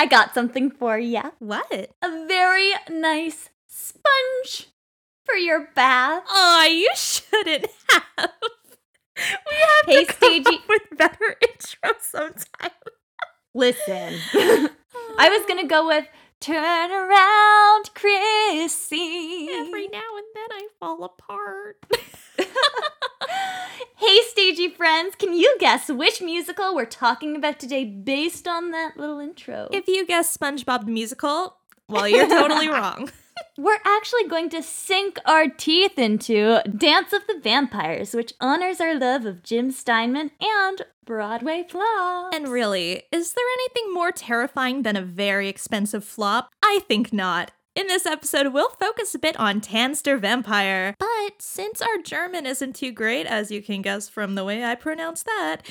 I got something for you. What? A very nice sponge for your bath. Oh, you shouldn't have. We have Hey, to come Stagey- up with better intro sometime. Listen, I was gonna go with Turn Around Chrissy. Every now and then I fall apart. hey, stagey friends, can you guess which musical we're talking about today based on that little intro? if you guess SpongeBob the musical, well, you're totally wrong. We're actually going to sink our teeth into Dance of the Vampires, which honors our love of Jim Steinman and Broadway flops. And really, is there anything more terrifying than a very expensive flop? I think not. In this episode, we'll focus a bit on Tanz der Vampire. But since our German isn't too great, as you can guess from the way I pronounce that,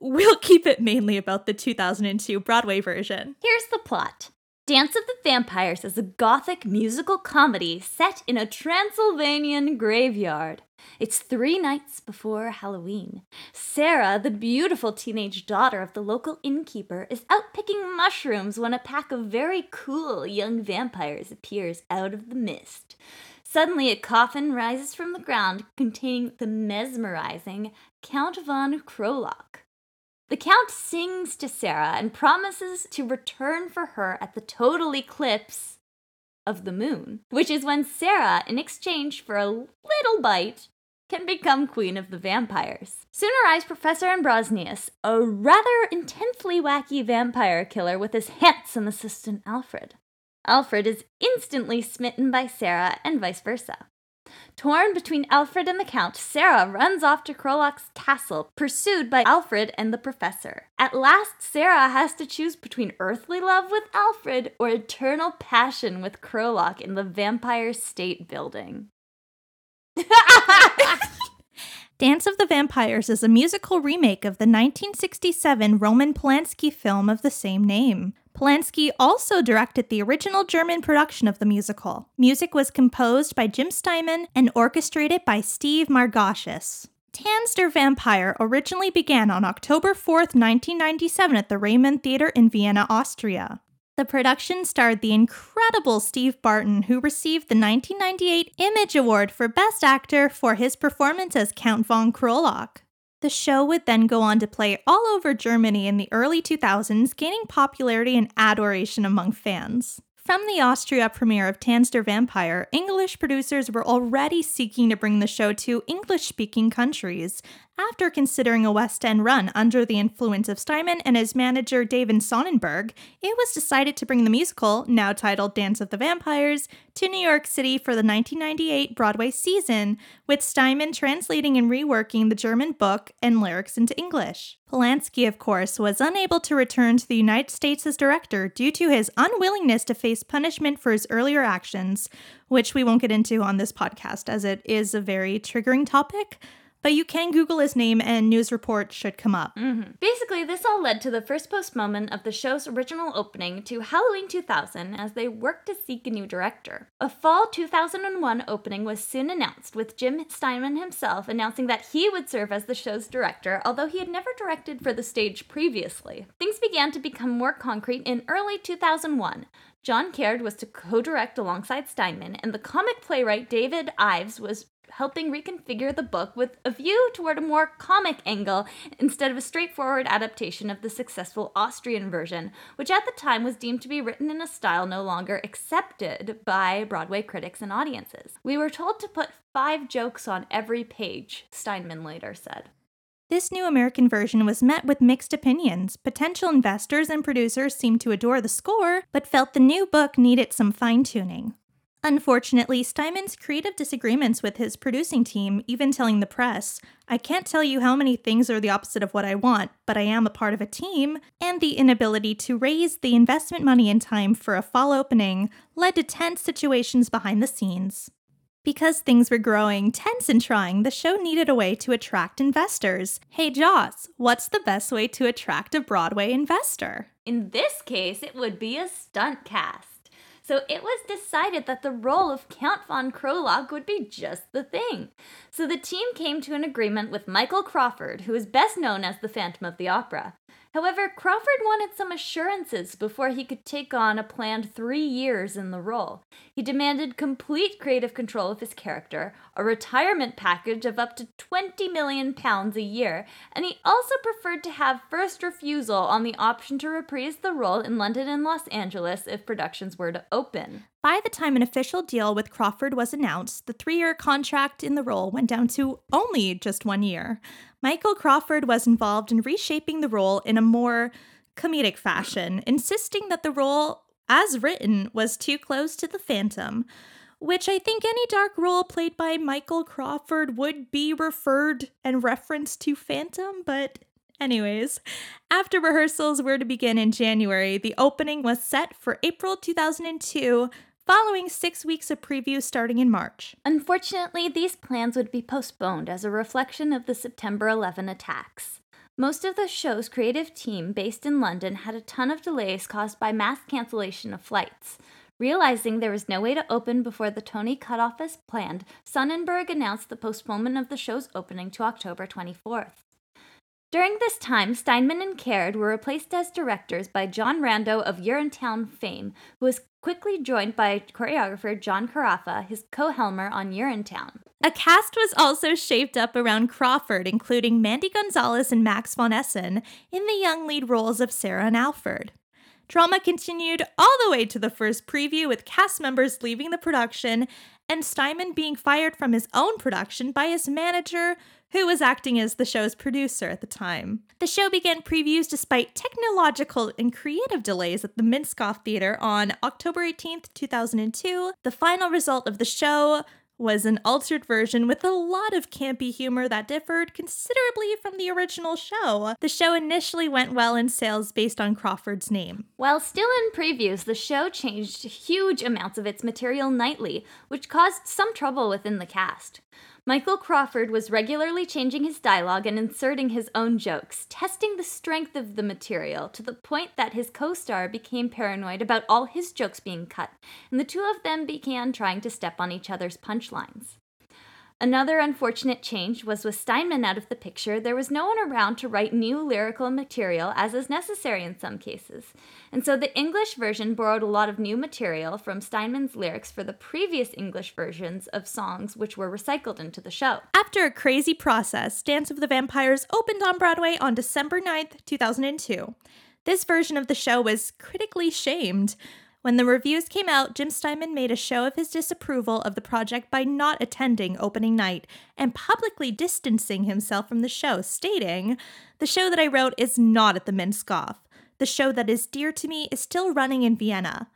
we'll keep it mainly about the 2002 Broadway version. Here's the plot. Dance of the Vampires is a gothic musical comedy set in a Transylvanian graveyard. It's three nights before Halloween. Sarah, the beautiful teenage daughter of the local innkeeper, is out picking mushrooms when a pack of very cool young vampires appears out of the mist. Suddenly, a coffin rises from the ground containing the mesmerizing Count von Krolock. The Count sings to Sarah and promises to return for her at the total eclipse of the moon, which is when Sarah, in exchange for a little bite, can become queen of the vampires. Soon arrives Professor Abronsius, a rather intensely wacky vampire killer with his handsome assistant Alfred. Alfred is instantly smitten by Sarah and vice versa. Torn between Alfred and the Count, Sarah runs off to Krolock's castle, pursued by Alfred and the professor. At last, Sarah has to choose between earthly love with Alfred or eternal passion with Krolock in the Vampire State Building. Dance of the Vampires is a musical remake of the 1967 Roman Polanski film of the same name. Polanski also directed the original German production of the musical. Music was composed by Jim Steinman and orchestrated by Steve Margoshes. Tanz der Vampire originally began on October 4th, 1997 at the Raimund Theater in Vienna, Austria. The production starred the incredible Steve Barton, who received the 1998 Image Award for Best Actor for his performance as Count von Krolock. The show would then go on to play all over Germany in the early 2000s, gaining popularity and adoration among fans. From the Austria premiere of Tanz der Vampire, English producers were already seeking to bring the show to English speaking countries. After considering a West End run under the influence of Steinman and his manager David Sonnenberg, it was decided to bring the musical, now titled Dance of the Vampires, to New York City for the 1998 Broadway season, with Steinman translating and reworking the German book and lyrics into English. Polanski, of course, was unable to return to the United States as director due to his unwillingness to face punishment for his earlier actions, which we won't get into on this podcast as it is a very triggering topic. But you can Google his name and news reports should come up. Mm-hmm. Basically, this all led to the first postponement of the show's original opening to Halloween 2000 as they worked to seek a new director. A fall 2001 opening was soon announced, with Jim Steinman himself announcing that he would serve as the show's director, although he had never directed for the stage previously. Things began to become more concrete in early 2001. John Caird was to co direct alongside Steinman, and the comic playwright David Ives was helping reconfigure the book with a view toward a more comic angle instead of a straightforward adaptation of the successful Austrian version, which at the time was deemed to be written in a style no longer accepted by Broadway critics and audiences. We were told to put five jokes on every page, Steinman later said. This new American version was met with mixed opinions. Potential investors and producers seemed to adore the score, but felt the new book needed some fine tuning. Unfortunately, Steinman's creative disagreements with his producing team, even telling the press, I can't tell you how many things are the opposite of what I want, but I am a part of a team, and the inability to raise the investment money and time for a fall opening led to tense situations behind the scenes. Because things were growing tense and trying, the show needed a way to attract investors. Hey, Joss, what's the best way to attract a Broadway investor? In this case, it would be a stunt cast. So it was decided that the role of Count von Krolock would be just the thing. So the team came to an agreement with Michael Crawford, who is best known as the Phantom of the Opera. However, Crawford wanted some assurances before he could take on a planned three years in the role. He demanded complete creative control of his character, a retirement package of up to 20 million pounds a year, and he also preferred to have first refusal on the option to reprise the role in London and Los Angeles if productions were to open. By the time an official deal with Crawford was announced, the three year contract in the role went down to only just one year. Michael Crawford was involved in reshaping the role in a more comedic fashion, insisting that the role, as written, was too close to the Phantom, which I think any dark role played by Michael Crawford would be referred and referenced to Phantom, but Anyways, after rehearsals were to begin in January, the opening was set for April 2002, following six weeks of previews starting in March. Unfortunately, these plans would be postponed as a reflection of the September 11 attacks. Most of the show's creative team, based in London, had a ton of delays caused by mass cancellation of flights. Realizing there was no way to open before the Tony cutoff as planned, Sonnenberg announced the postponement of the show's opening to October 24th. During this time, Steinman and Caird were replaced as directors by John Rando of Urinetown fame, who was quickly joined by choreographer John Carafa, his co-helmer on Urinetown. A cast was also shaped up around Crawford, including Mandy Gonzalez and Max von Essen in the young lead roles of Sarah and Alfred. Drama continued all the way to the first preview, with cast members leaving the production and Steinman being fired from his own production by his manager, who was acting as the show's producer at the time. The show began previews despite technological and creative delays at the Minskoff Theater on October 18th, 2002. The final result of the show was an altered version with a lot of campy humor that differed considerably from the original show. The show initially went well in sales based on Crawford's name. While still in previews, the show changed huge amounts of its material nightly, which caused some trouble within the cast. Michael Crawford was regularly changing his dialogue and inserting his own jokes, testing the strength of the material to the point that his co star became paranoid about all his jokes being cut, and the two of them began trying to step on each other's punchlines. Another unfortunate change was with Steinman out of the picture, there was no one around to write new lyrical material, as is necessary in some cases. And so the English version borrowed a lot of new material from Steinman's lyrics for the previous English versions of songs, which were recycled into the show. After a crazy process, Dance of the Vampires opened on Broadway on December 9th, 2002. This version of the show was critically shamed. When the reviews came out, Jim Steinman made a show of his disapproval of the project by not attending opening night and publicly distancing himself from the show, stating, The show that I wrote is not at the Minskoff. The show that is dear to me is still running in Vienna.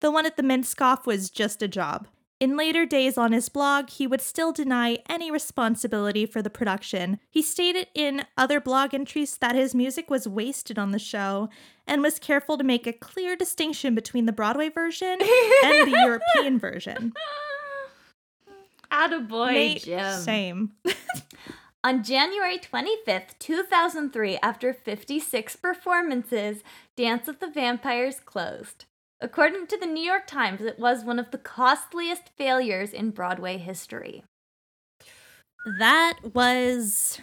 The one at the Minskoff was just a job. In later days on his blog, he would still deny any responsibility for the production. He stated in other blog entries that his music was wasted on the show and was careful to make a clear distinction between the Broadway version and the European version. Attaboy, Mate, Jim. Same. On January 25th, 2003, after 56 performances, Dance of the Vampires closed. According to the New York Times, it was one of the costliest failures in Broadway history. That was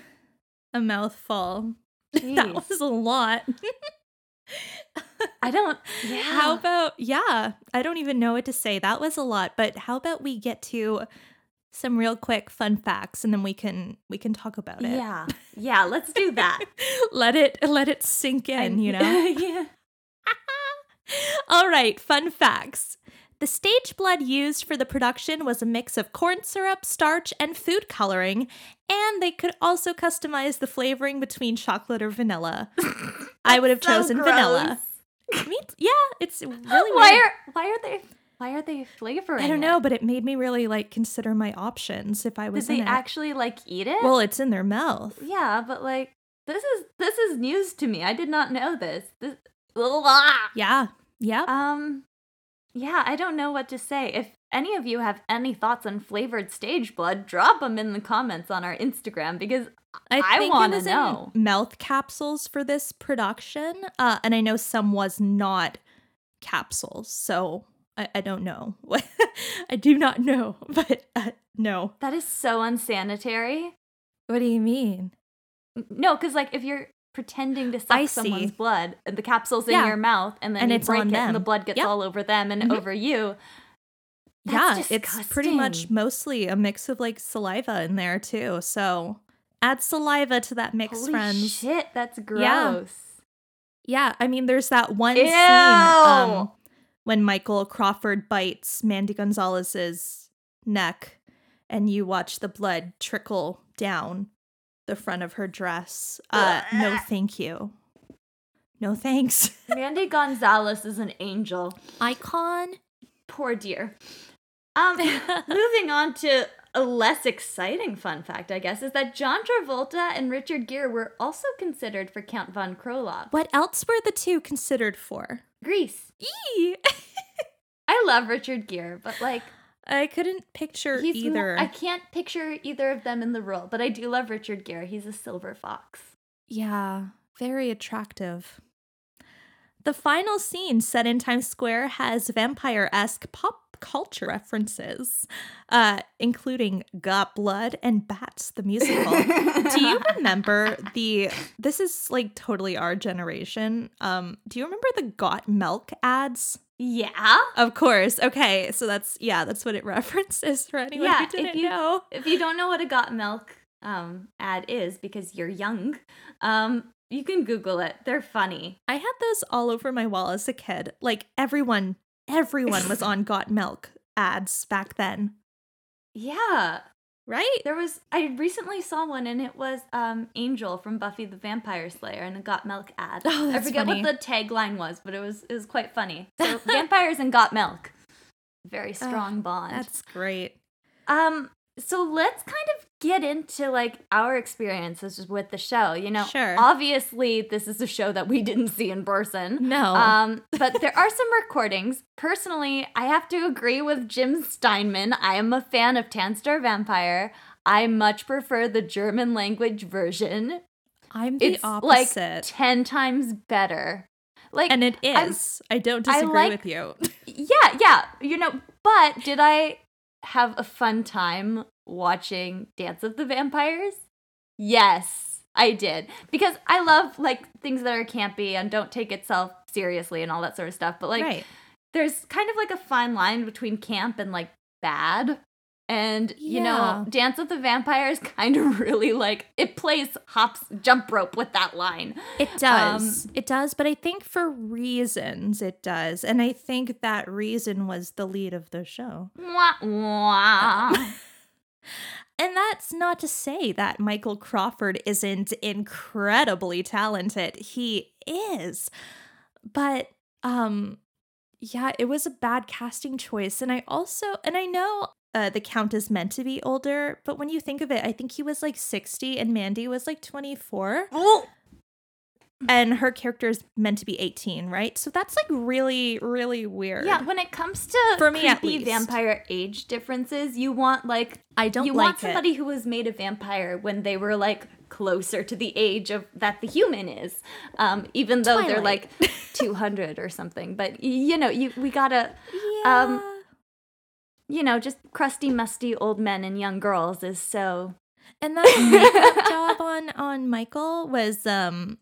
a mouthful. that was a lot. I don't. Yeah. How about, yeah, I don't even know what to say. That was a lot, but how about we get to some real quick fun facts and then we can we can talk about it. Yeah. Yeah. Let's do that. let it let it sink in, you know. yeah. All right, fun facts. The stage blood used for the production was a mix of corn syrup, starch, and food coloring, and they could also customize the flavoring between chocolate or vanilla. I would have So chosen vanilla. Me, yeah, it's really Why weird. are why are they why are they flavoring? I don't it? know, but it made me really like consider my options if I Did was they it. actually like eat it? well, it's in their mouth. yeah, but like this is this is news to me. I did not know this. This. Yeah. Yeah. Um, yeah, I don't know what to say. If any of you have any thoughts on flavored stage blood, drop them in the comments on our Instagram because I wanna it in know. mouth capsules for this production, uh, and I know some was not capsules, so I, I don't know. I do not know, but uh, no. that is so unsanitary. What do you mean? No, because like if you're pretending to suck I someone's see. blood, and the capsule's in Yeah. your mouth, and then And you it's break on it, and the blood gets Yep. all over them and Mhm. over you. yeah, That's it's pretty much mostly a mix of like saliva in there too. So add saliva to that mix, Holy friends. shit, that's gross. Yeah. Yeah, I mean, there's that one Ew. scene um, when Michael Crawford bites Mandy Gonzalez's neck, and you watch the blood trickle down the front of her dress. Uh, no, thank you. No thanks. Mandy Gonzalez is an angel. Icon. Poor dear. Um, moving on to a less exciting fun fact, I guess, is that John Travolta and Richard Gere were also considered for Count von Kroloff. What else were the two considered for? Grease. Eee. I love Richard Gere, but like I couldn't picture he's either. I can't picture either of them in the role, but I do love Richard Gere. He's a silver fox. Yeah, very attractive. The final scene set in Times Square has vampire esque pop culture references, uh, including Got Blood and Bats, the musical. do you remember the this is like totally our generation. Um, do you remember the Got Milk ads? Yeah. Of course. Okay, so that's yeah, that's what it references for anyone Yeah, who if didn't you- know. If you don't know what a got milk um ad is because you're young, um you can google it. They're funny. I had those all over my wall as a kid. Like everyone, everyone was on Got Milk ads back then, Yeah. right? There was I recently saw one and it was um Angel from Buffy the Vampire Slayer and a got milk ad. Oh, I forget funny. what the tagline was, but it was it was quite funny. So vampires and got milk. Very strong bond. That's great. Um, so let's kind of get into like our experiences with the show. You know, Sure. obviously this is a show that we didn't see in person. No. Um, but there are some recordings. Personally, I have to agree with Jim Steinman. I am a fan of Tanz der Vampire. I much prefer the German language version. I'm the it's opposite. like 10 times better. Like and it is I'm- I don't I disagree like- with you. yeah, yeah, you know, but did I have a fun time watching Dance of the Vampires? Yes, I did. Because I love like things that are campy and don't take itself seriously and all that sort of stuff. But like right. there's kind of like a fine line between camp and like bad. And you Yeah. know, Dance of the Vampires kind of really like it plays hops jump rope with that line. It Um, does. it does, but I think for reasons it does. And I think that reason was the lead of the show. Wah, wah. And that's not to say that Michael Crawford isn't incredibly talented. He is. But um yeah, it was a bad casting choice and I also and I know uh, the count is meant to be older, but when you think of it, I think he was like 60 and Mandy was like 24 Ooh. and her character is meant to be 18, right? So that's like really really weird. Yeah, when it comes to For me, creepy vampire age differences, you want like I don't you like want it. somebody who was made a vampire when they were like closer to the age of that the human is, um, even though they're like two hundred or something. But you know, you we gotta yeah. um, you know just crusty, musty old men and young girls is so And that makeup job on on Michael was um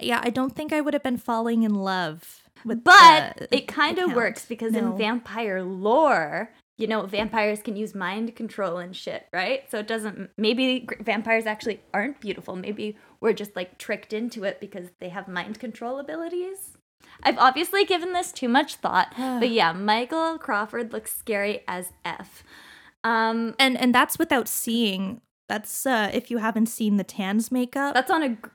yeah, I don't think I would have been falling in love with But the- it kind of works because No. in vampire lore, you know, vampires can use mind control and shit, right? So it doesn't. Maybe vampires actually aren't beautiful. Maybe we're just like tricked into it because they have mind control abilities. I've obviously given this too much thought, but yeah, Michael Crawford looks scary as f. Um, and and that's without seeing that's uh if you haven't seen the Tanz makeup, that's on a gr-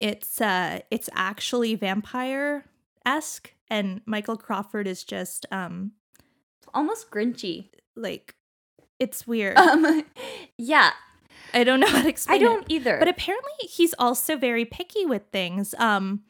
it's uh it's actually vampire esque and Michael Crawford is just um almost grinchy. like it's weird. Um, yeah, I don't know how to explain I don't either. But apparently he's also very picky with things. Um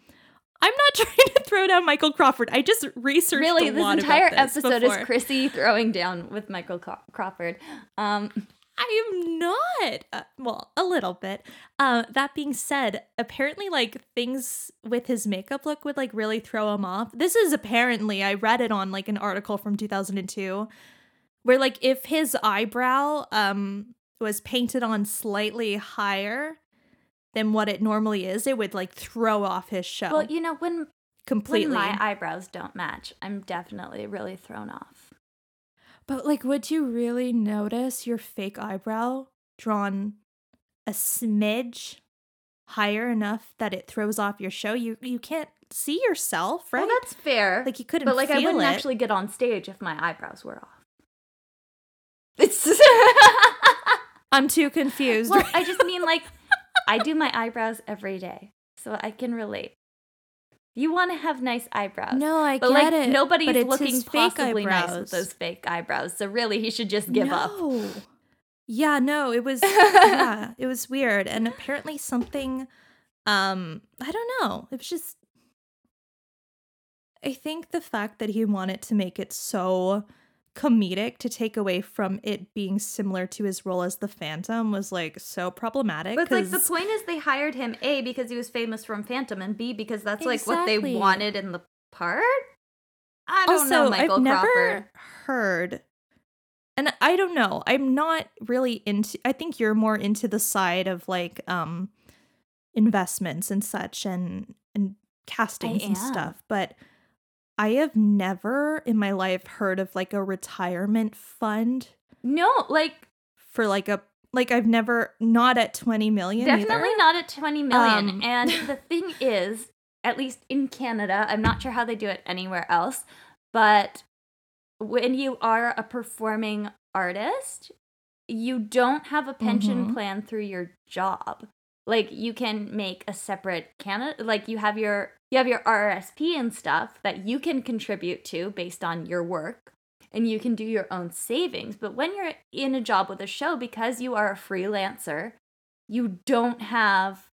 I'm not trying to throw down Michael Crawford. I just researched really a this lot entire about this entire episode before. is chrissy throwing down with michael Craw- crawford um I am not. Uh, well, a little bit. Uh, that being said, apparently, like things with his makeup look would like really throw him off. This is apparently I read it on like an article from 2002, where like if his eyebrow um was painted on slightly higher, than what it normally is, it would like throw off his show Well, you know, when completely. when my eyebrows don't match, I'm definitely really thrown off. but like, would you really notice your fake eyebrow drawn a smidge higher enough that it throws off your show? You you can't see yourself, right? Well, that's fair. like you couldn't. but like I wouldn't it. actually get on stage if my eyebrows were off. It's I'm too confused. well, I just mean like I do my eyebrows every day, so I can relate. You want to have nice eyebrows. no, I But get like it. nobody's but looking possibly nice with those fake eyebrows. So really, he should just give up. Yeah, no, it was yeah, it was weird. And apparently something um I don't know. It was just I think the fact that he wanted to make it so comedic to take away from it being similar to his role as the Phantom was like so problematic. But like the point is they hired him A because he was famous from Phantom and B because that's like what they wanted in the part. I don't also, know, Michael I've never heard, and I don't know. I'm not really into. I think you're more into the side of like um investments and such, and and castings and stuff. But I have never in my life heard of like a retirement fund No, like for like a like I've never not at twenty million. definitely either. not at 20 million. Um, and the thing is, at least in Canada, I'm not sure how they do it anywhere else, but when you are a performing artist, you don't have a pension Mhm. plan through your job. Like you can make a separate Canada like you have your you have your RRSP and stuff that you can contribute to based on your work and you can do your own savings. But when you're in a job with a show because you are a freelancer, you don't have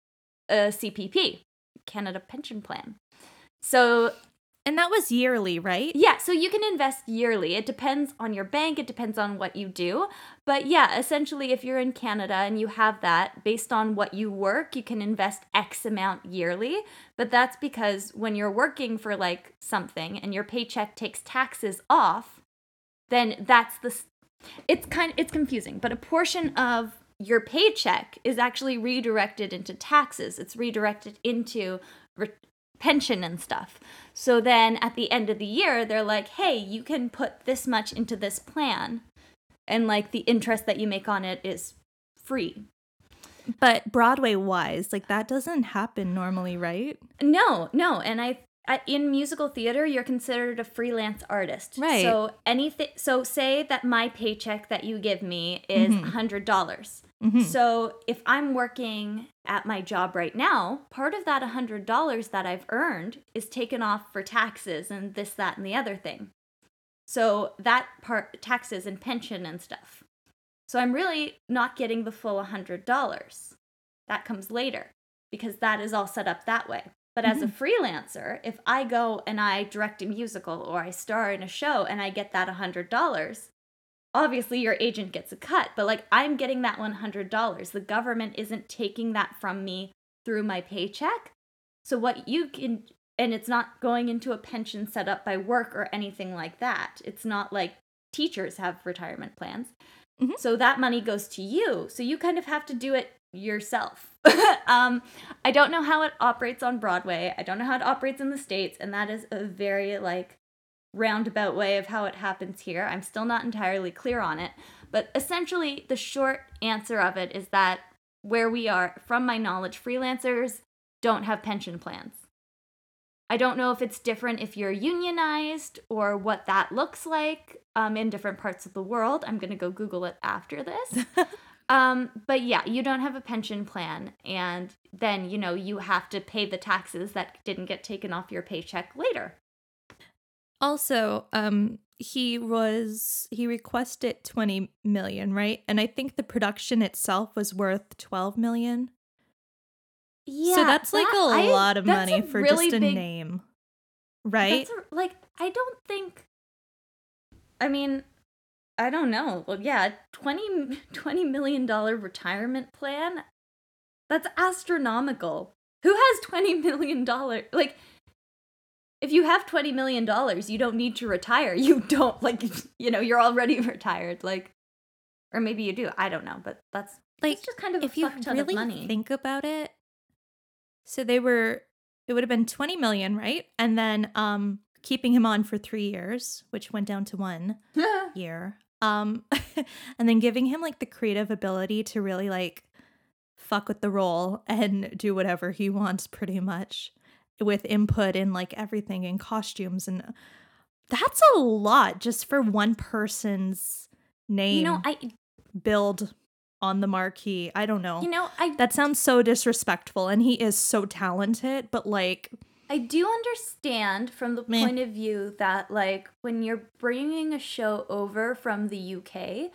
a CPP, Canada Pension Plan. So and that was yearly, right? yeah, so you can invest yearly. It depends on your bank, it depends on what you do. But yeah, essentially, if you're in Canada and you have that based on what you work, you can invest X amount yearly. But that's because when you're working for like something and your paycheck takes taxes off, then that's the. It's kind it's confusing, but a portion of your paycheck is actually redirected into taxes. It's redirected into re- pension and stuff. So then at the end of the year, they're like, hey, you can put this much into this plan. And like the interest that you make on it is free. But Broadway wise, like that doesn't happen normally, right? No, no. And I, in musical theater, you're considered a freelance artist. Right. So anything, so say that my paycheck that you give me is Mhm. hundred dollars. Mhm. So if I'm working at my job right now, part of that $100 that I've earned is taken off for taxes and this, that, and the other thing. So that part, taxes and pension and stuff. So I'm really not getting the full $100. That comes later because that is all set up that way. But as a freelancer, if I go and I direct a musical or I star in a show and I get that $100, obviously your agent gets a cut, but like I'm getting that $100. The government isn't taking that from me through my paycheck. So what you can and it's not going into a pension set up by work or anything like that. It's not like teachers have retirement plans. Mhm. So that money goes to you. So you kind of have to do it yourself. um, I don't know how it operates on Broadway. I don't know how it operates in the States. And that is a very like roundabout way of how it happens here. I'm still not entirely clear on it. But essentially, the short answer of it is that where we are, from my knowledge, freelancers don't have pension plans. I don't know if it's different if you're unionized or what that looks like um, in different parts of the world. I'm going to go Google it after this. um, but yeah, you don't have a pension plan. And then, you know, you have to pay the taxes that didn't get taken off your paycheck later. Also, um, he was he requested 20 million, right? And I think the production itself was worth 12 million. Yeah. so that's like that- a I- lot of money for really just a big- name. Right? That's a, like I don't think. I mean, I don't know. Well, yeah, 20, 20 million dollar retirement plan. That's astronomical. Who has twenty million dollar like? If you have twenty million dollars, you don't need to retire. You don't like you know you're already retired. Like, or maybe you do. I don't know, but that's like it's just kind of if a you really think about it, So they were it would have been 20 million, right? And then um keeping him on for 3 years, which went down to 1 year. Um and then giving him like the creative ability to really like fuck with the role and do whatever he wants pretty much with input in like everything in costumes and that's a lot just for one person's name You know, I build on the marquee. I don't know. you know, I that sounds so disrespectful and he is so talented, but like I do understand from the Meh. point of view that, like, when you're bringing a show over from the UK,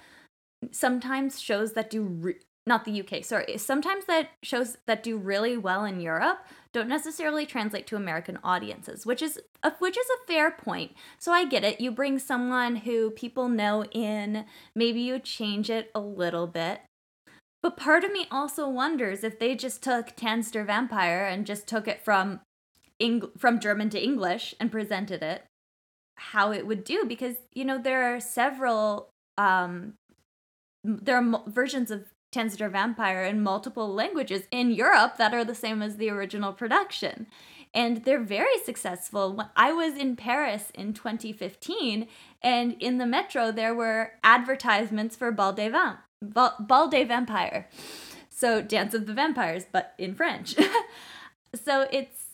sometimes shows that do re- not the UK, sorry, sometimes that shows that do really well in Europe don't necessarily translate to American audiences, which is a, which is a fair point. So I get it. You bring someone who people know in, maybe you change it a little bit. But part of me also wonders if they just took Tanz der Vampire and just took it from Eng- from German to English and presented it, how it would do because you know there are several um there are mo- versions of Tanz der Vampire in multiple languages in Europe that are the same as the original production. And they're very successful. I was in Paris in 2015, and in the metro, there were advertisements for Bal des Vamp- Bal, Bal des Vampire. So, Dance of the Vampires, but in French. so, it's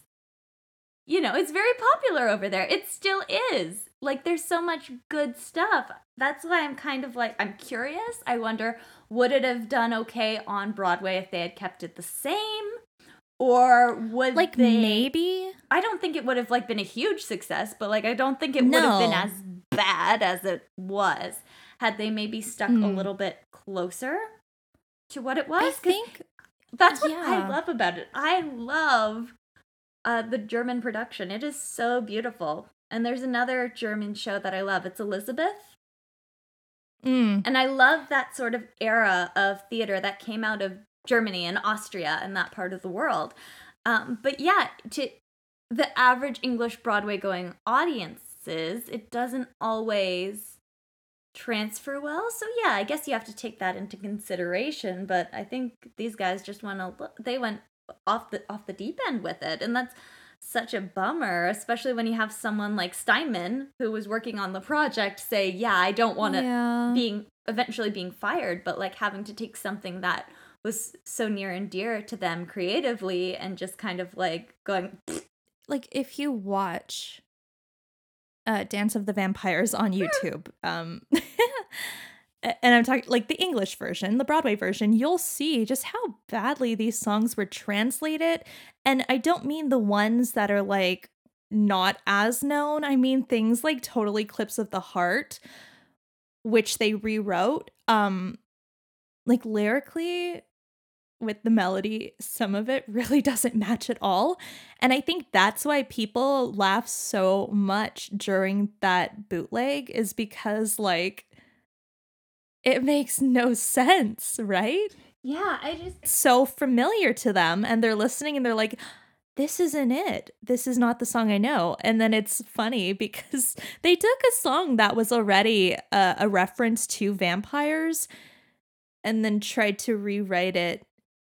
you know, it's very popular over there. It still is. Like, there's so much good stuff. That's why I'm kind of like, I'm curious. I wonder, would it have done okay on Broadway if they had kept it the same? Or would like they. maybe I don't think it would have like been a huge success, but like I don't think it would have been as bad as it was had they maybe stuck a Hmm. little bit closer to what it was. I think that's what I love about it. I love uh, the German production. It is so beautiful. And there's another German show that I love. It's Elisabeth. Mm, And I love that sort of era of theater that came out of Germany and Austria and that part of the world. Um, but yeah, to the average English Broadway going audiences, it doesn't always transfer well. So yeah, I guess you have to take that into consideration. But I think these guys just went a they went off the off the deep end with it, and that's such a bummer, especially when you have someone like Steinman who was working on the project say, "Yeah, I don't want to yeah. being eventually being fired, but like having to take something that was so near and dear to them creatively and just kind of like going, like if you watch uh Dance of the Vampires on YouTube, um and I'm talking like the English version, the Broadway version, you'll see just how badly these songs were translated. And I don't mean the ones that are like not as known. I mean things like Total Eclipse of the Heart, which they rewrote. Um like lyrically with the melody, some of it really doesn't match at all. And I think that's why people laugh so much during that bootleg is because like it makes no sense, right? yeah, I just It's so familiar to them and they're listening and they're like this isn't it. This is not the song I know. And then it's funny because they took a song that was already a, a reference to vampires and then tried to rewrite it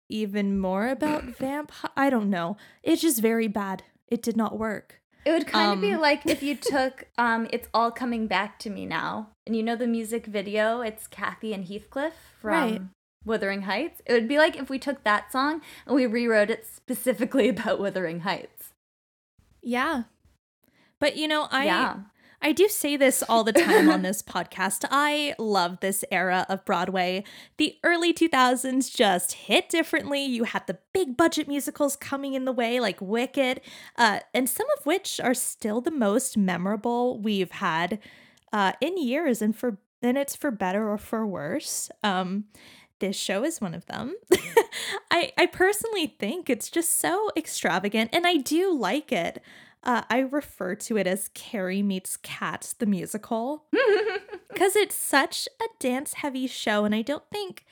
even more about vampire. I don't know. It's just very bad. It did not work. It would kind of be Um, like if you took um It's All Coming Back to Me Now. And you know the music video, it's Cathy and Heathcliff from Right. Wuthering Heights. It would be like if we took that song and we rewrote it specifically about Wuthering Heights. Yeah. But you know, I yeah. I do say this all the time on this podcast. I love this era of Broadway. The early 2000s just hit differently. You had the big budget musicals coming in the way, like Wicked, uh, and some of which are still the most memorable we've had uh, in years, and for and it's for better or for worse. Um, this show is one of them. I I personally think it's just so extravagant, and I do like it. Uh, I refer to it as Carrie meets Cats, the musical, because it's such a dance heavy show, and I don't think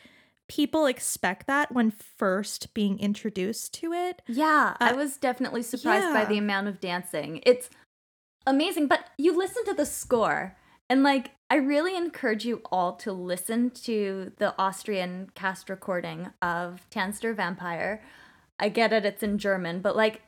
people expect that when first being introduced to it. Yeah, I Uh, was definitely surprised by the amount of dancing. It's amazing, but you listen to the score, and like, I really encourage you all to listen to the Austrian cast recording of Tanz der Vampire. I get it, it's in German, but like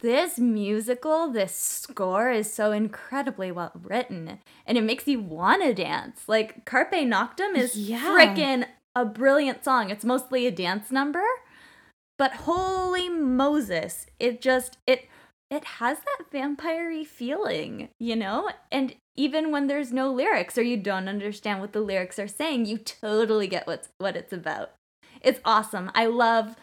this musical, this score is so incredibly well written and it makes you want to dance. Like Carpe Noctem is Yeah. freaking a brilliant song. It's mostly a dance number, but holy Moses, it just it it has that vampire feeling, you know? And even when there's no lyrics or you don't understand what the lyrics are saying, you totally get what's what it's about. It's awesome. I love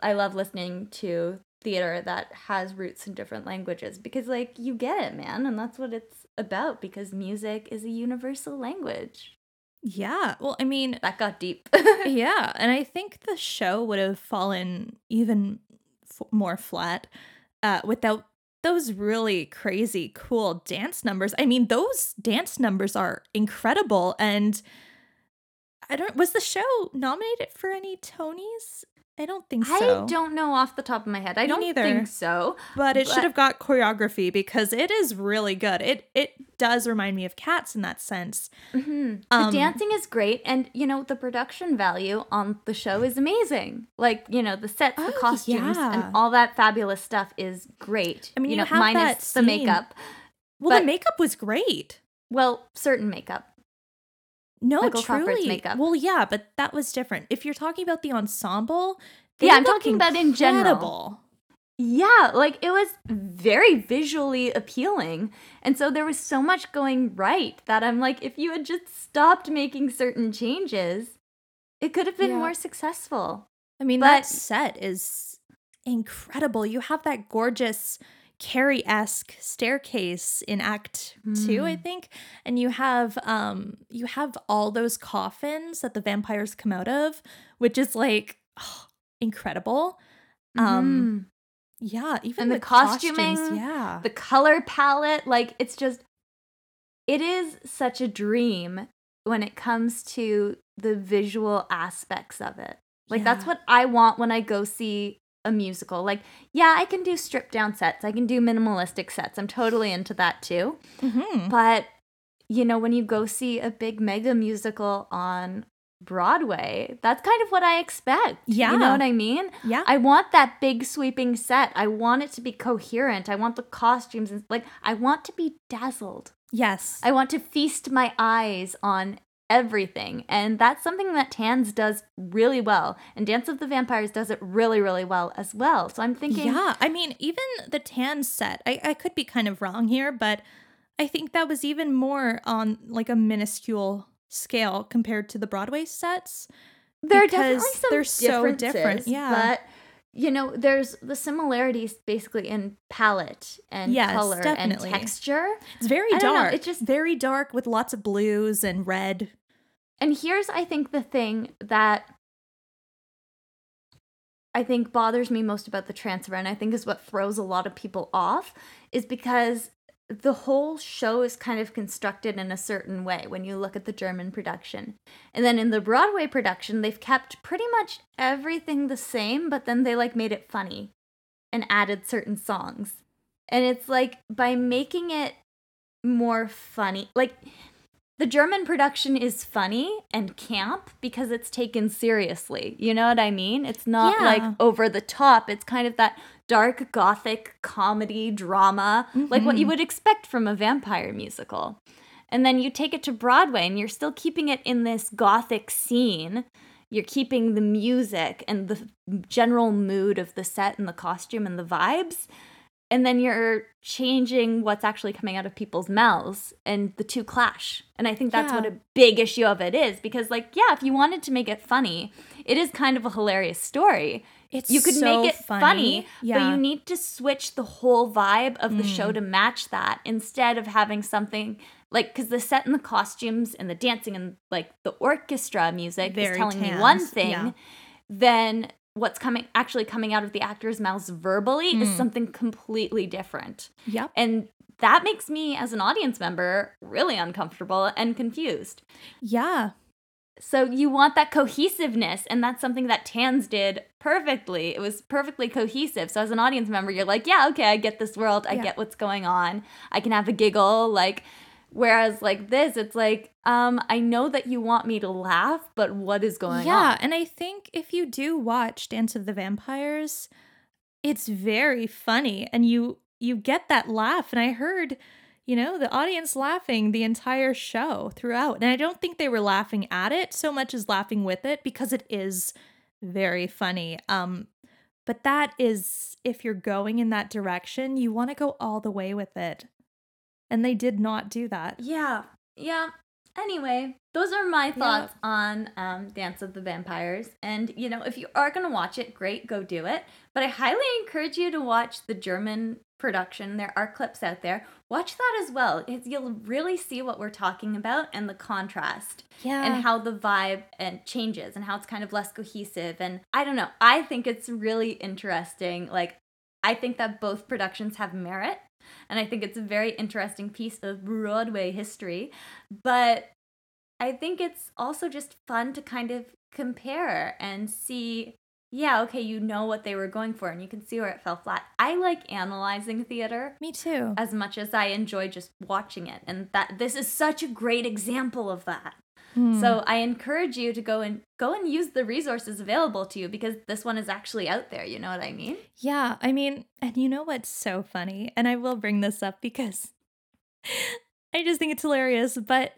I love listening to theater that has roots in different languages because like you get it, man, and that's what it's about because music is a universal language. Yeah. Well, I mean, That got deep. yeah, and I think the show would have fallen even f- more flat uh, without those really crazy cool dance numbers. I mean, those dance numbers are incredible, and I don't. Was the show nominated for any Tonys? I don't think so. I don't know off the top of my head. I Me don't neither. think so. but it but- should have got choreography because it is really good. It it does remind me of Cats in that sense. hmm Um, the dancing is great, and you know the production value on the show is amazing. Like you know the sets, the Oh, costumes, yeah. and all that fabulous stuff is great. I mean, you you know, have minus that the makeup. Well, But- the makeup was great. Well, certain makeup. No, Michael truly. Crawford's makeup. Well, yeah, but that was different. If you're talking about the ensemble, they Yeah, I'm talking about in general. Yeah, like it was very visually appealing. And so there was so much going right that I'm like, if you had just stopped making certain changes, it could have been Yeah. more successful. I mean, But- that set is incredible. You have that gorgeous Carrie esque staircase in Act Two, I Mm. think, and you have um you have all those coffins that the vampires come out of, which is like incredible. Um, Mhm. yeah, even And the costumes, costuming, yeah, the color palette, like it's just, it is such a dream when it comes to the visual aspects of it. Like that's what I want when I go see a musical. Like, yeah, I can do stripped down sets. I can do minimalistic sets. I'm totally into that too. Mhm. But you know, when you go see a big mega musical on Broadway, that's kind of what I expect. Yeah. You know what I mean? yeah. I want that big sweeping set. I want it to be coherent. I want the costumes and like I want to be dazzled. yes. I want to feast my eyes on everything. And that's something that Tanz does really well. And Dance of the Vampires does it really, really well as well. So I'm thinking Yeah, I mean, even the tan set, I, I could be kind of wrong here, but I think that was even more on like a minuscule scale compared to the Broadway sets. there are definitely some they're so different, yeah. But you know, there's the similarities basically in palette and Yes, color definitely. and texture. It's very know, dark. it just- very dark with lots of blues and red. And here's, I think, the thing that I think bothers me most about the transfer, and I think is what throws a lot of people off, is because the whole show is kind of constructed in a certain way when you look at the German production. And then in the Broadway production, they've kept pretty much everything the same, but then they like made it funny and added certain songs. And it's like by making it more funny, like the German production is funny and camp because it's taken seriously. You know what I mean? It's not Yeah. like over the top. It's kind of that dark gothic comedy drama, like what you Mhm. would expect from a vampire musical. And then you take it to Broadway and you're still keeping it in this gothic scene. You're keeping the music and the general mood of the set and the costume and the vibes and then you're changing what's actually coming out of people's mouths and the two clash and i think that's what a big issue of it is because like yeah if you wanted to make it funny it is kind of a hilarious story It's you could so make it funny, but Yeah. you need to switch the whole vibe of the Mm. show to match that instead of having something like because the set and the costumes and the dancing and like the orchestra music Very is telling me one thing yeah. then what's coming actually coming out of the actors' mouths verbally is Mm. something completely different. Yep. And that makes me as an audience member really uncomfortable and confused. Yeah. So you want that cohesiveness and that's something that Tanz did perfectly. It was perfectly cohesive. So as an audience member, you're like, yeah, okay, I get this world. I Yeah. get what's going on. I can have a giggle like Whereas like this, it's like, um, I know that you want me to laugh, but what is going yeah, on? Yeah, and I think if you do watch Dance of the Vampires, it's very funny and you you get that laugh and I heard you know the audience laughing the entire show throughout and I don't think they were laughing at it so much as laughing with it because it is very funny um but that is if you're going in that direction you want to go all the way with it and they did not do that Yeah. Yeah. Anyway, those are my thoughts on um, Dance of the Vampires. And, you know, if you are going to watch it, great, go do it. But I highly encourage you to watch the German production. There are clips out there. Watch that as well. It's, you'll really see what we're talking about and the contrast. Yeah. And how the vibe and changes and how it's kind of less cohesive. And I don't know. I think it's really interesting. Like, I think that both productions have merit and I think it's a very interesting piece of Broadway history. But I think it's also just fun to kind of compare and see yeah, okay, you know what they were going for and you can see where it fell flat. I like analyzing theater. Me too. As much as I enjoy just watching it. And that this is such a great example of that. Hmm. So I encourage you to go and go and use the resources available to you because this one is actually out there, you know what I mean? Yeah, I mean, and you know what's so funny? And I will bring this up because I just think it's hilarious, but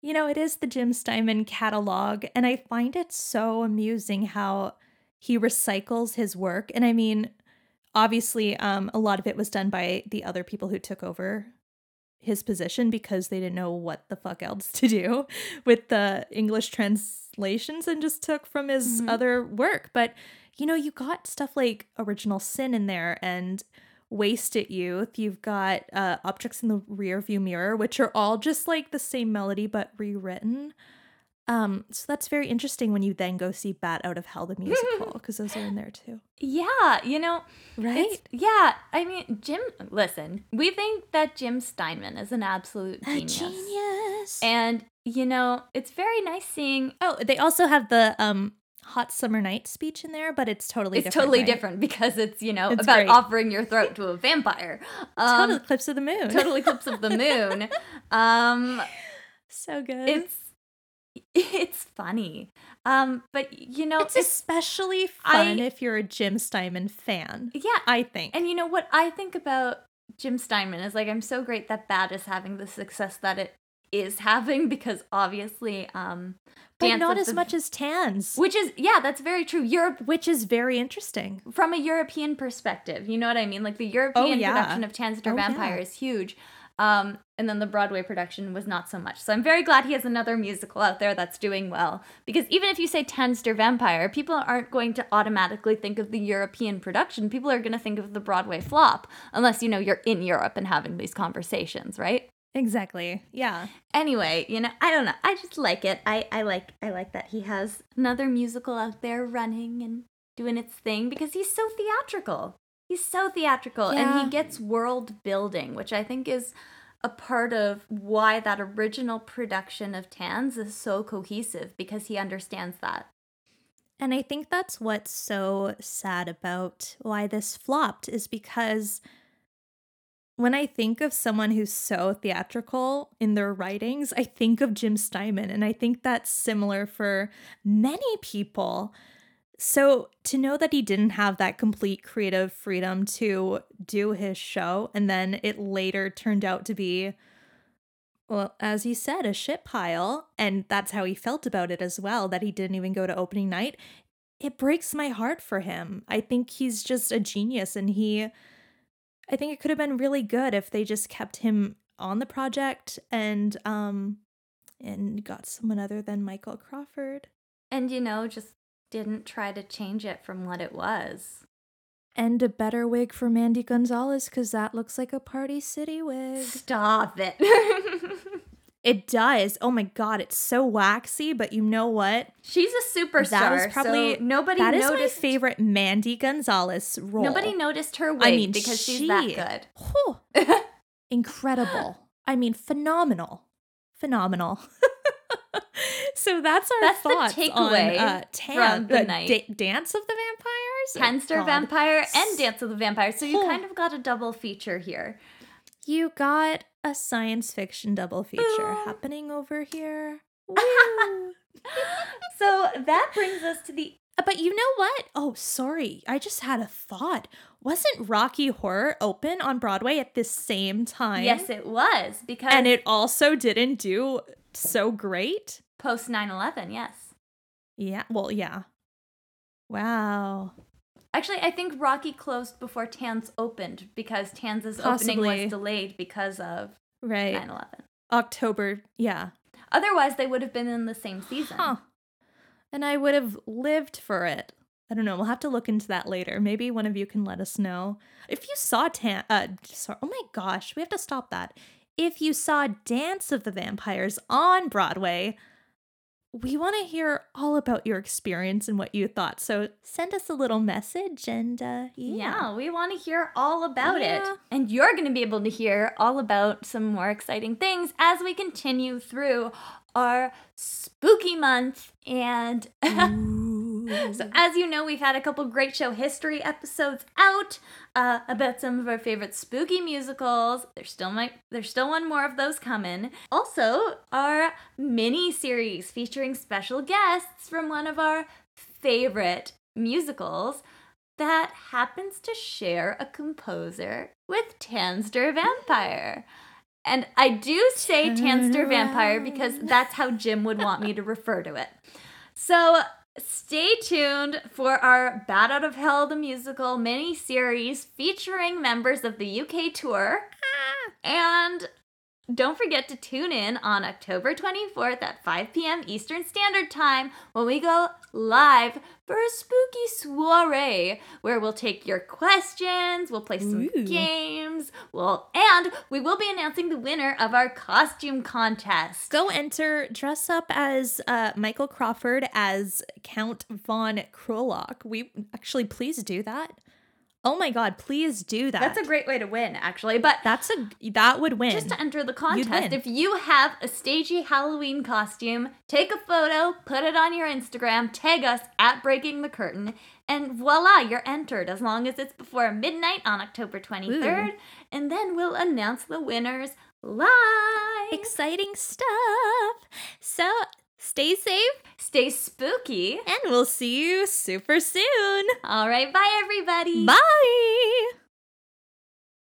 you know, it is the Jim Steinman catalog and I find it so amusing how he recycles his work. And I mean, obviously um a lot of it was done by the other people who took over his position because they didn't know what the fuck else to do with the English translations and just took from his Mhm. other work. But you know, you got stuff like Original Sin in there and Waste Wasted Youth. You've got uh, Objects in the Rear View Mirror, which are all just like the same melody but rewritten. Um, so that's very interesting when you then go see Bat Out of Hell the musical because those are in there too, Yeah, you know, right? Yeah, I mean, Jim, listen, we think that Jim Steinman is an absolute A genius. genius. And, you know, it's very nice seeing. Oh, they also have the um hot summer night speech in there, but it's totally It's different, totally right? different because it's, you know, It's about great. offering your throat to a vampire. Um, totally clips of the moon. Total Eclipse of the Moon. Um, so good. it's it's funny. Um, but you know, it's especially fun if you're a Jim Steinman fan. yeah, I think. And you know what I think about Jim Steinman is like I'm so great that Bat is having the success that it is having because obviously um but Dance not as the- much as Tanz, which is yeah, that's very true. Europe which is very interesting. from a European perspective, you know what I mean? Like the European yeah. production of Tanz der Oh, yeah. Vampire is huge. Um, and then the Broadway production was not so much. So I'm very glad he has another musical out there that's doing well. Because even if you say Tanz der Vampire, people aren't going to automatically think of the European production. People are going to think of the Broadway flop, unless you know you're in Europe and having these conversations, right? Exactly. Yeah. Anyway, you know, I don't know. I just like it. I, I like I like that he has another musical out there running and doing its thing because he's so theatrical. He's so theatrical and he gets world building, which I think is a part of why that original production of Tanz is so cohesive because he understands that. And I think that's what's so sad about why this flopped is because when I think of someone who's so theatrical in their writings, I think of Jim Steinman. And I think that's similar for many people. So to know that he didn't have that complete creative freedom to do his show, and then it later turned out to be, well, as he said, a shit pile, and that's how he felt about it as well, that he didn't even go to opening night. It breaks my heart for him. I think he's just a genius, and he, I think it could have been really good if they just kept him on the project and, um, and got someone other than Michael Crawford. And you know, just didn't try to change it from what it was. And a better wig for Mandy Gonzalez because that looks like a Party City wig. Stop it. It does. Oh my god, it's so waxy, but you know what? She's a superstar. That was probably so nobody that is noticed my favorite Mandy Gonzalez role. Nobody noticed her wig I mean, because she, she's that good. Whew. incredible. I mean, phenomenal, phenomenal. So that's our That's the thoughts takeaway on uh, from the night. Da- Dance of the Vampires, Tanz der God. Vampire and Dance of the Vampire. So you Oh. kind of got a double feature here. You got a science fiction double feature Boom. happening over here. so that brings us to the Uh, But you know what? Oh, sorry. I just had a thought. Wasn't Rocky Horror open on Broadway at the same time? yes, it was because And it also didn't do so great? Post 9/11. Yes, Yeah. Well, yeah. Wow. actually, I think Rocky closed before Tanz opened because Tanz's opening was delayed because of Right. 9/11. October. Yeah. Otherwise, they would have been in the same season. Huh. And I would have lived for it. I don't know. We'll have to look into that later. Maybe one of you can let us know. If you saw Tan uh sorry, oh my gosh, we have to stop that. If you saw Dance of the Vampires on Broadway, we want to hear all about your experience and what you thought. So send us a little message and uh yeah. Yeah, we want to hear all about Yeah. it. And you're going to be able to hear all about some more exciting things as we continue through our spooky month. And so, as you know, we've had a couple great show history episodes out uh, about some of our favorite spooky musicals. There's still might there's still one more of those coming. Also, our mini series featuring special guests from one of our favorite musicals that happens to share a composer with Tanz der Vampire. And I do say Tanz der Vampire because that's how Jim would want me to refer to it. So stay tuned for our Bat Out of Hell the musical mini series featuring members of the UK tour. Ah. And don't forget to tune in on October 24th at 5 p.m. Eastern Standard Time when we go live for a spooky soiree where we'll take your questions, we'll play some Ooh. games, we'll and we will be announcing the winner of our costume contest. Go enter, dress up as uh, Michael Crawford as Count von Krolock. We actually, please do that. Oh my God, please do that. That's a great way to win, actually. But That's a that would win. just to enter the contest, if you have a stagey Halloween costume, take a photo, put it on your Instagram, tag us at Breaking the Curtain, and voila, you're entered as long as it's before midnight on October 23rd. And then we'll announce the winners live. Exciting stuff. So stay safe, Stay spooky. and we'll see you super soon. All right, bye, everybody. Bye.